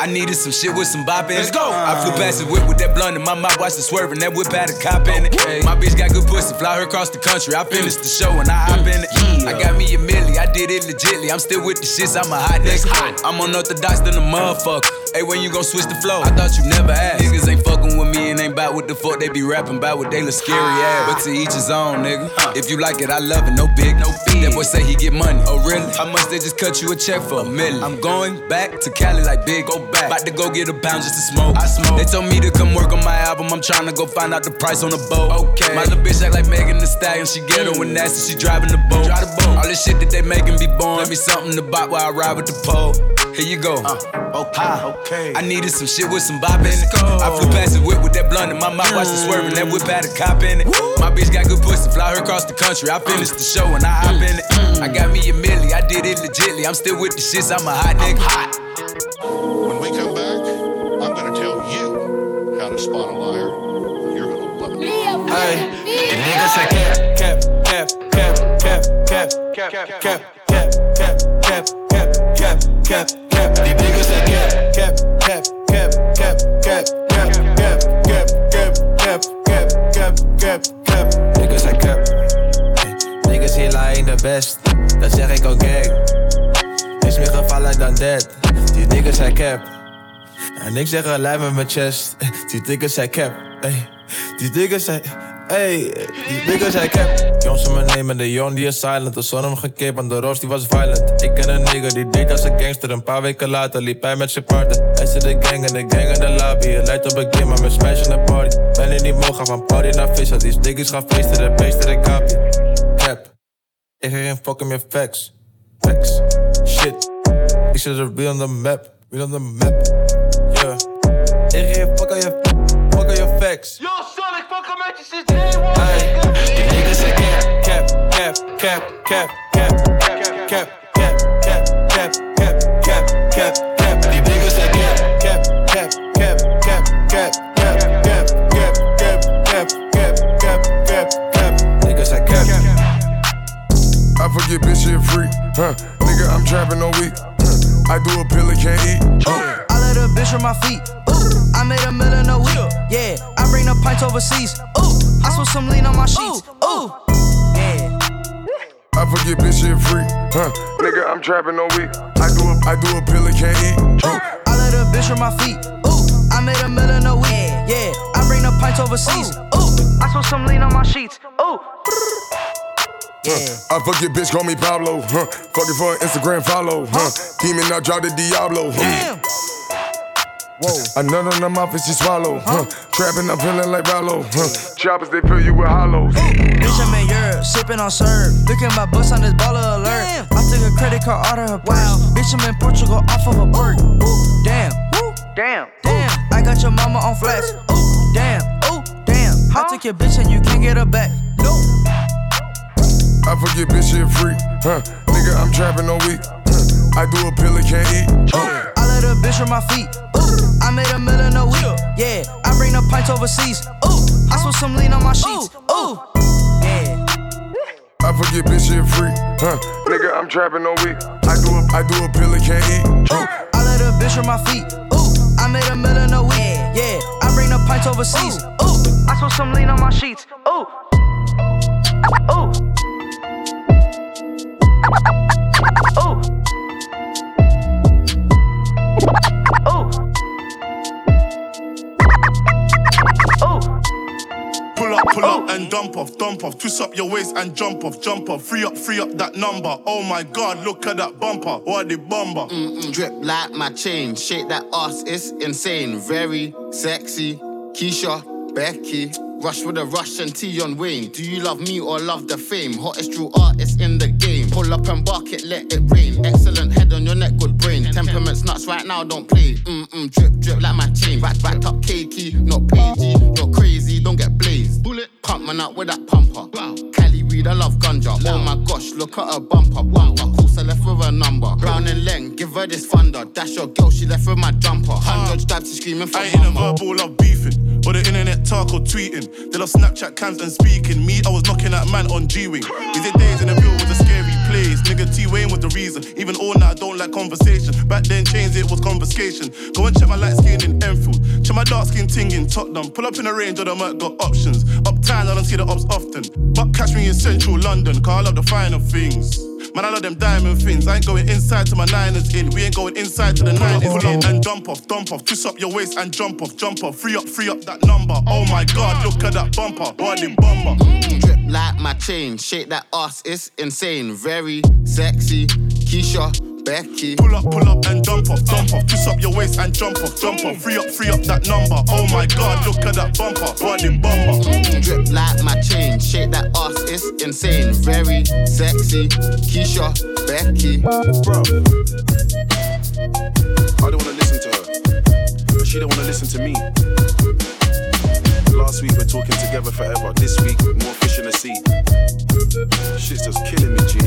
I needed some shit with some bop in. Let's go. I flew past the whip with that blunt in my mouth, watched it swerving. That whip had a cop in it. My bitch got good pussy, fly her across the country. I finished the show and I hop in it. I got me a milli, I did it legitly. I'm still with the shits, I'm a hot nigga. I'm unorthodox than a motherfucker. Hey, when you gon' switch the flow? I thought you never asked. Niggas ain't fucking with me and ain't bout what the fuck they be rapping about what they look scary ass. But to each his own, nigga. If you like it, I love it, no big, no fee. That boy say he get money. Oh, really? How much they just cut you a check for? A million. I'm going back to Cali like big, go back. About to go get a pound just to smoke. I smoke. They told me to come work on my album. I'm trying to go find out the price on the boat. Okay. My little bitch act like Megan Thee Stallion. She get ghetto and nasty. She driving the boat. Drive the boat. All this shit that they making be born. Let me something to bop while I ride with the pole. Here you go. Uh, okay, okay. I needed some shit with some bop in it. I flew past the whip with that blunt in my mouth, watched it swerving. That whip had a cop in it. My bitch got good pussy, fly her across the country. I finished the show and I hop in it. I got me a milli, I did it legitly. I'm still with the shits, I'm a hot nigga. hot. When we come back, I'm gonna tell you how to spot a liar. You're gonna love it. Hey, the nigga say cap, cap, cap, cap, cap, cap, cap, cap, cap, cap, cap, cap, cap, cap, cap. The nigga say cap, cap, cap, cap, cap, cap, cap, cap, cap, cap. Niggas say cap. Niggas hier lijken de best, dat zeg ik ook gang. Is meer gevallen dan dead. Die niggas zijn cap. En ik zeg een lijf met mijn chest. Die niggas zijn cap. Die niggas zijn. Ey, die niggas zijn cap. Jongens om me nemen, de Jon die is silent. De zon hem gekeerd, want de roos die was violent. Ik ken een nigger die deed als een gangster. Een paar weken later liep hij met zijn partner. Hij zit de gang en de gang in de lobby. Het lijkt op een game, maar met smash in de party. Ben in die mogen van party naar vis. Die niggas gaan feesten, de beesten de. Cap. Ik ga geen fuck meer facts. Facts. Shit. Ik zet er real on the map. Real on the map. Yeah. Ik ga geen fuck aan je, fuck aan je facts. I do a pill and can't eat. Ooh, I let a bitch from my feet. Ooh, I made a million a week pints overseas. Ooh, I switch some lean on my sheets. Ooh, yeah. I forget bitch shit free, huh? Nigga, I'm trapping all week. I do a, I do a pill and can't eat. Uh. I let a bitch on my feet. Ooh, I made a million a week. Yeah, I bring the pints overseas. Ooh, I switch some lean on my sheets. Ooh. Huh. I fuck your bitch, call me Pablo. Huh. Fuck it for an Instagram follow. Huh. Demon, I drop the Diablo. Huh. Whoa. A nut on the mouth and she swallow. Huh. Trapping, I'm feeling like Rollo. Huh. Choppers, they fill you with hollows. Bitch, I'm in Europe, sipping on syrup. Look at my bus on this baller alert. Damn. I took a credit card out of her purse. Bitch, I'm in Portugal off of a bird. Damn, damn, damn. I got your mama on flex. Ooh, damn, ooh, damn. I took your bitch and you can't get her back. No. I forget bitch shit free, huh? Nigga, I'm trapping all week. Huh. I do a pill and can't eat. Uh. I let a bitch on my feet. Ooh, I made a million a week. Yeah, I bring the pints overseas. Ooh, I switch some lean on my sheets. Ooh, yeah. I forget bitch shit free, huh? Nigga, I'm trapping all week. I do a, I do a pill and can't eat. Uh. I let a bitch on my feet. Ooh, I made a million a week. Yeah, I bring the pints overseas. Ooh, I switch some lean on my sheets. Ooh, ooh. Ooh. Pull up, pull up and dump off, dump off. Twist up your waist and jump off, jump off. Free up, free up that number. Oh my god, look at that bumper. What the bumper? Mm-mm, drip like my chain. Shake that ass, it's insane. Very sexy. Keisha, Becky. Rush with a rush and Tion Wayne. Do you love me or love the fame? Hottest true artist in the game. Pull up and bark it, let it rain. Excellent head on your neck, good brain. Temperaments nuts right now, don't play. Mm-mm, drip, drip like my chain. Back, backed up cakey, not pagey. You're crazy, don't get blazed. Bullet, pump man out with that pumper. Wow. Cali weed, I love ganja. Oh my gosh, look at her bumper. Wow, of course I left with a number. Brown and Leng, give her this thunder. That's your girl, she left with my jumper. Hundred stabs, she screaming for I ain't a mama. verbal, love beefing. Or the internet talk or tweeting. They love Snapchat cams and speaking. Me, I was knocking at man on G Wing. These days in the real was a scary place. Nigga Tion Wayne was the reason. Even all night, I don't like conversation. Back then, chains, it was confiscation. Go and check my light skin in Enfield. Check my dark skin ting in Tottenham. Pull up in a range of the Merc got options. Uptown, I don't see the ops often. But catch me in central London, I love the finer things. Man, I love them diamond things. I ain't going inside to my niners in. We ain't going inside to the nineties in. And dump off, dump off. Twist up your waist and jump off, jump off. Free up, free up that number. Oh my god, look at that bumper. Body bumper. Mm. Drip like my chain, shake that ass, it's insane. Very sexy, Keisha, Becky. Pull up, pull up and dump off, dump off. Twist up your waist and jump off, jump off. Free up, free up that number. Oh my god, look at that bumper. Body bumper. Drip like my chain, shake that ass, it's insane. Very sexy, Keisha, Becky. Bro, I don't wanna listen to her, but she don't wanna listen to me. Last week we're talking together forever. This week, more fish in the sea. Shit's just killing me, G.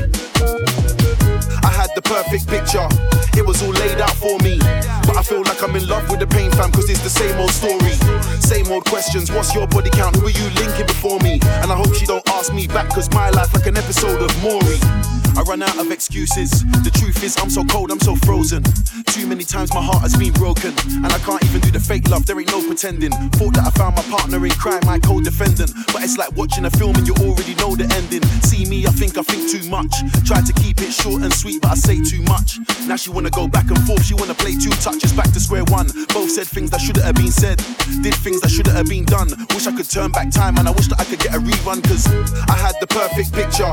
I had the perfect picture. It was all laid out for me. But I feel like I'm in love with the pain fam, cause it's the same old story. Same old questions. What's your body count? Who are you linking before me? And I hope she don't ask me back, cause my life like an episode of Maury. I run out of excuses. The truth is, I'm so cold, I'm so frozen. Too many times my heart has been broken. And I can't even do the fake love, there ain't no pretending. Thought that I found my partner in crime, my co defendant. But it's like watching a film and you already know the ending. See me, I think I think too much. Try to keep it short and sweet, but I say too much. Now she wanna go back and forth, she wanna play two touches back to square one. Both said things that shouldn't have been said, did things that shouldn't have been done. Wish I could turn back time and I wish that I could get a rerun, cause I had the perfect picture.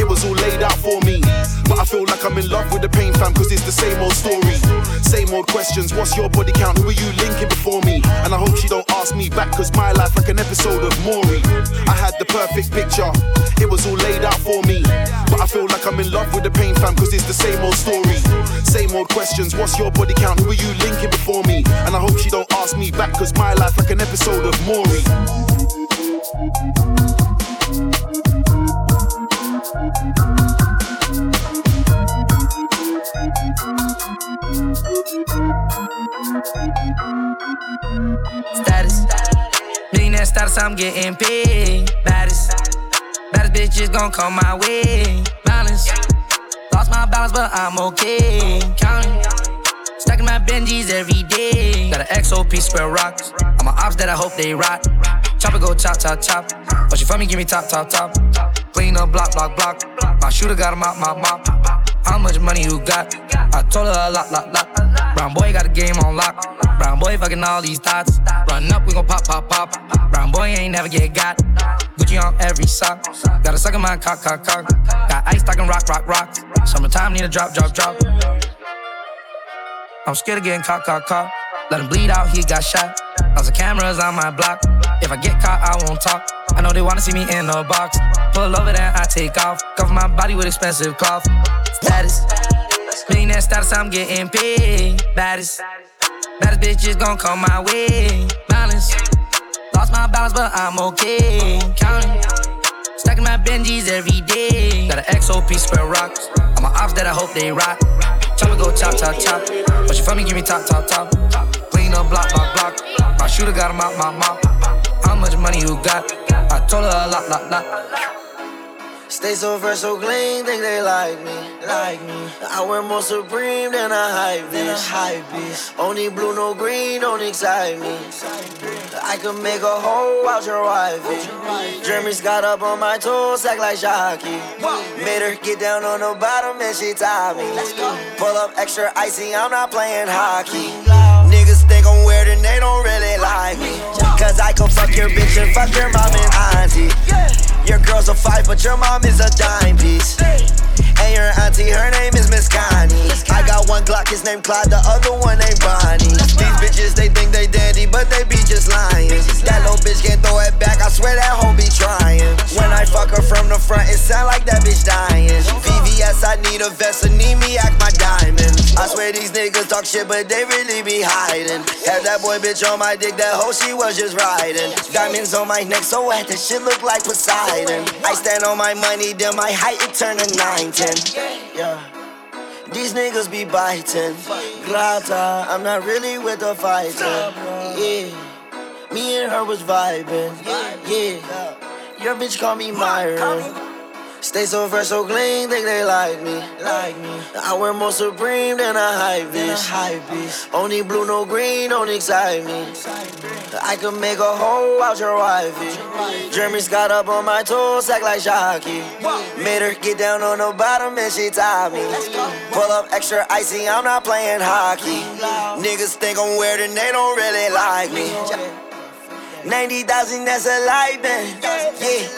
It was all laid out for me. But I feel like I'm in love with the pain fam, cause it's the same old story. Same old questions, what's your body count? Who are you linking before me? And I hope she don't ask me back, cause my life like an episode of Maury. I had the perfect picture, it was all laid out for me. But I feel like I'm in love with the pain fam, cause it's the same old story. Same old questions, what's your body count? Who are you linking before me? And I hope she don't ask me back, cause my life like an episode of Maury. I'm getting paid. Baddest. Baddest bitches gon' come my way. Balance. Lost my balance, but I'm okay. Counting. Stacking my Benjis every day. Got an XOP square rocks. I'm my ops that I hope they rock. Chopper go chop, chop, chop. But she for me, give me top, top, top. Clean up, block, block, block. My shooter got a mop, mop, mop. How much money you got? I told her a lot, lot, lot. Brown boy got a game on lock. Brown boy fucking all these thoughts. Run up, we gon' pop, pop, pop. Brown boy ain't never get got. Gucci on every sock. Got a suck in my cock, cock, cock. Got ice stocking rock, rock, rock. Summertime need a drop, drop, drop. I'm scared of getting caught, caught, caught. Let him bleed out, he got shot. Lots of cameras on my block. If I get caught, I won't talk. I know they wanna see me in the box. Pull over, then I take off. Cover my body with expensive cloth. Status. Millionaire status, I'm getting paid. Baddest. Baddest bitches gon' come my way. Balance. Lost my balance, but I'm okay. Counting. Stacking my Benjis every day. Got an XOP square rocks. I'm my ops that I hope they rock. Chopper go chop, chop, chop. But she for me, give me top, top, top. Clean up, block, block, block. My shooter got a mop, mop, mop. How much money you got? I told her a lot, lot, lot. Stay so fresh, so clean, think they like me, like me. I wear more supreme than a hype bitch, hype bitch. Only blue, no green, don't excite me. I could make a hole out your wife. Eh. Jeremy's got up on my toes, act like Shocky. Made her get down on the bottom and she tied me. Pull up extra icy, I'm not playing hockey. Niggas think I'm weird and they don't really like me. Cause I can fuck your bitch and fuck your mom and auntie. Your girl's a five, but your mom is a dime piece. And your auntie, her name is Miss Connie. I got one Glock, his name Clyde, the other one named Bonnie. These bitches, they think they dandy, but they be just lying. That little bitch can't throw it back, I swear that hoe be trying. When I fuck her from the front, it sound like that bitch dying. VVS, I need a vest, and need me act my diamond. I swear these niggas talk shit, but they really be hiding. Had that boy bitch on my dick, that hoe she was just riding. Diamonds on my neck, so wet, that shit look like Poseidon. I stand on my money, then my height it turn to 910. Yeah. These niggas be biting. Grata, I'm not really with the fighting. Yeah. Me and her was vibing. Yeah. Your bitch call me Myron. Stay so fresh, so clean, think they like me. Like me. I wear more supreme than a hype bitch. Only blue, no green, don't excite me. I could make a hoe out your wifey. Jeremy Scott up on my toes, act like Shocky. Made her get down on the bottom and she tied me. Pull up extra icy, I'm not playing hockey. Niggas think I'm weird and they don't really like me. 90,000, that's a lie, man. Yeah,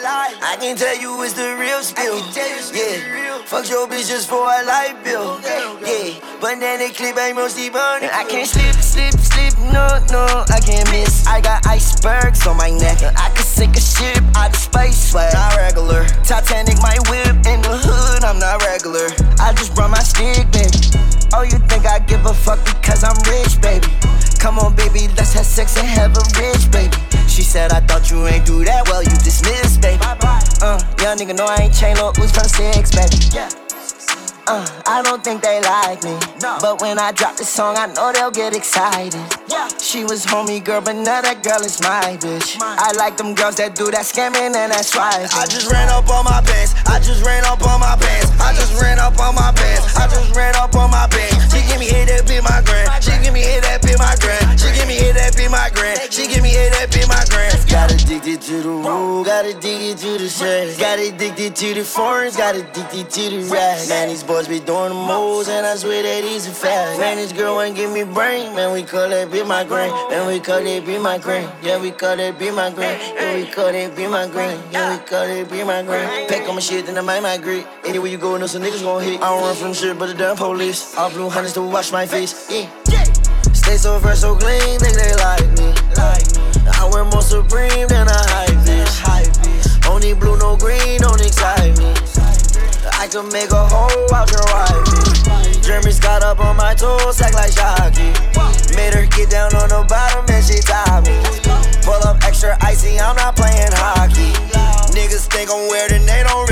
I can tell you it's the real spill. Yeah, fuck your bitch just for a light bill. Yeah, but then they clip ain't mostly burning. I can't sleep, sleep, sleep, no, no, I can't miss. I got icebergs on my neck. I could sink a ship out of space, swag. Not regular. Titanic, my whip in the hood, I'm not regular. I just brought my stick, baby. Oh, you think I give a fuck because I'm rich, baby? Come on, baby, let's have sex and have a rich, baby. She said, I thought you ain't do that well, you dismissed, baby. Uh, young nigga know I ain't chain no who's from six, baby. Uh, I don't think they like me. But when I drop this song, I know they'll get excited. She was homie girl, but now that girl is my bitch. I like them girls that do that scamming and that swiping. I just ran up on my pants. I just ran up on my pants. I just ran up on my pants. I just ran up on my pants. She give me hit that be my grand. She give me hit that be my grand. She give me hit that be my grand. She give me hit that be my grand. Got addicted to the rule, got addicted to the sex. Got addicted to the foreigns, got addicted to the rap. Man, these boys be doing the moves, and I swear that he's a fast. Man, this girl wanna give me brain. Man, we call that be my grand. Man, we call that be my grand. Yeah, we call that be my grand. Yeah, we call that be my grand. Yeah, we call that be my grand. Pack on my shit, then I might migrate. Anywhere you go, know some niggas gon' hit. I don't run from shit, but the damn police. All blue hunters to wash my face. Yeah. Stay so fresh, so clean, think they like me. Like me. I wear more supreme than a. Hype bitch. Only blue, no green, don't excite me. I could make a hoe out your wife. Jeremy Scott up on my toes, act like Shocky. Made her get down on the bottom and she tied me. Pull up extra icy, I'm not playing hockey. Niggas think I'm weird and they don't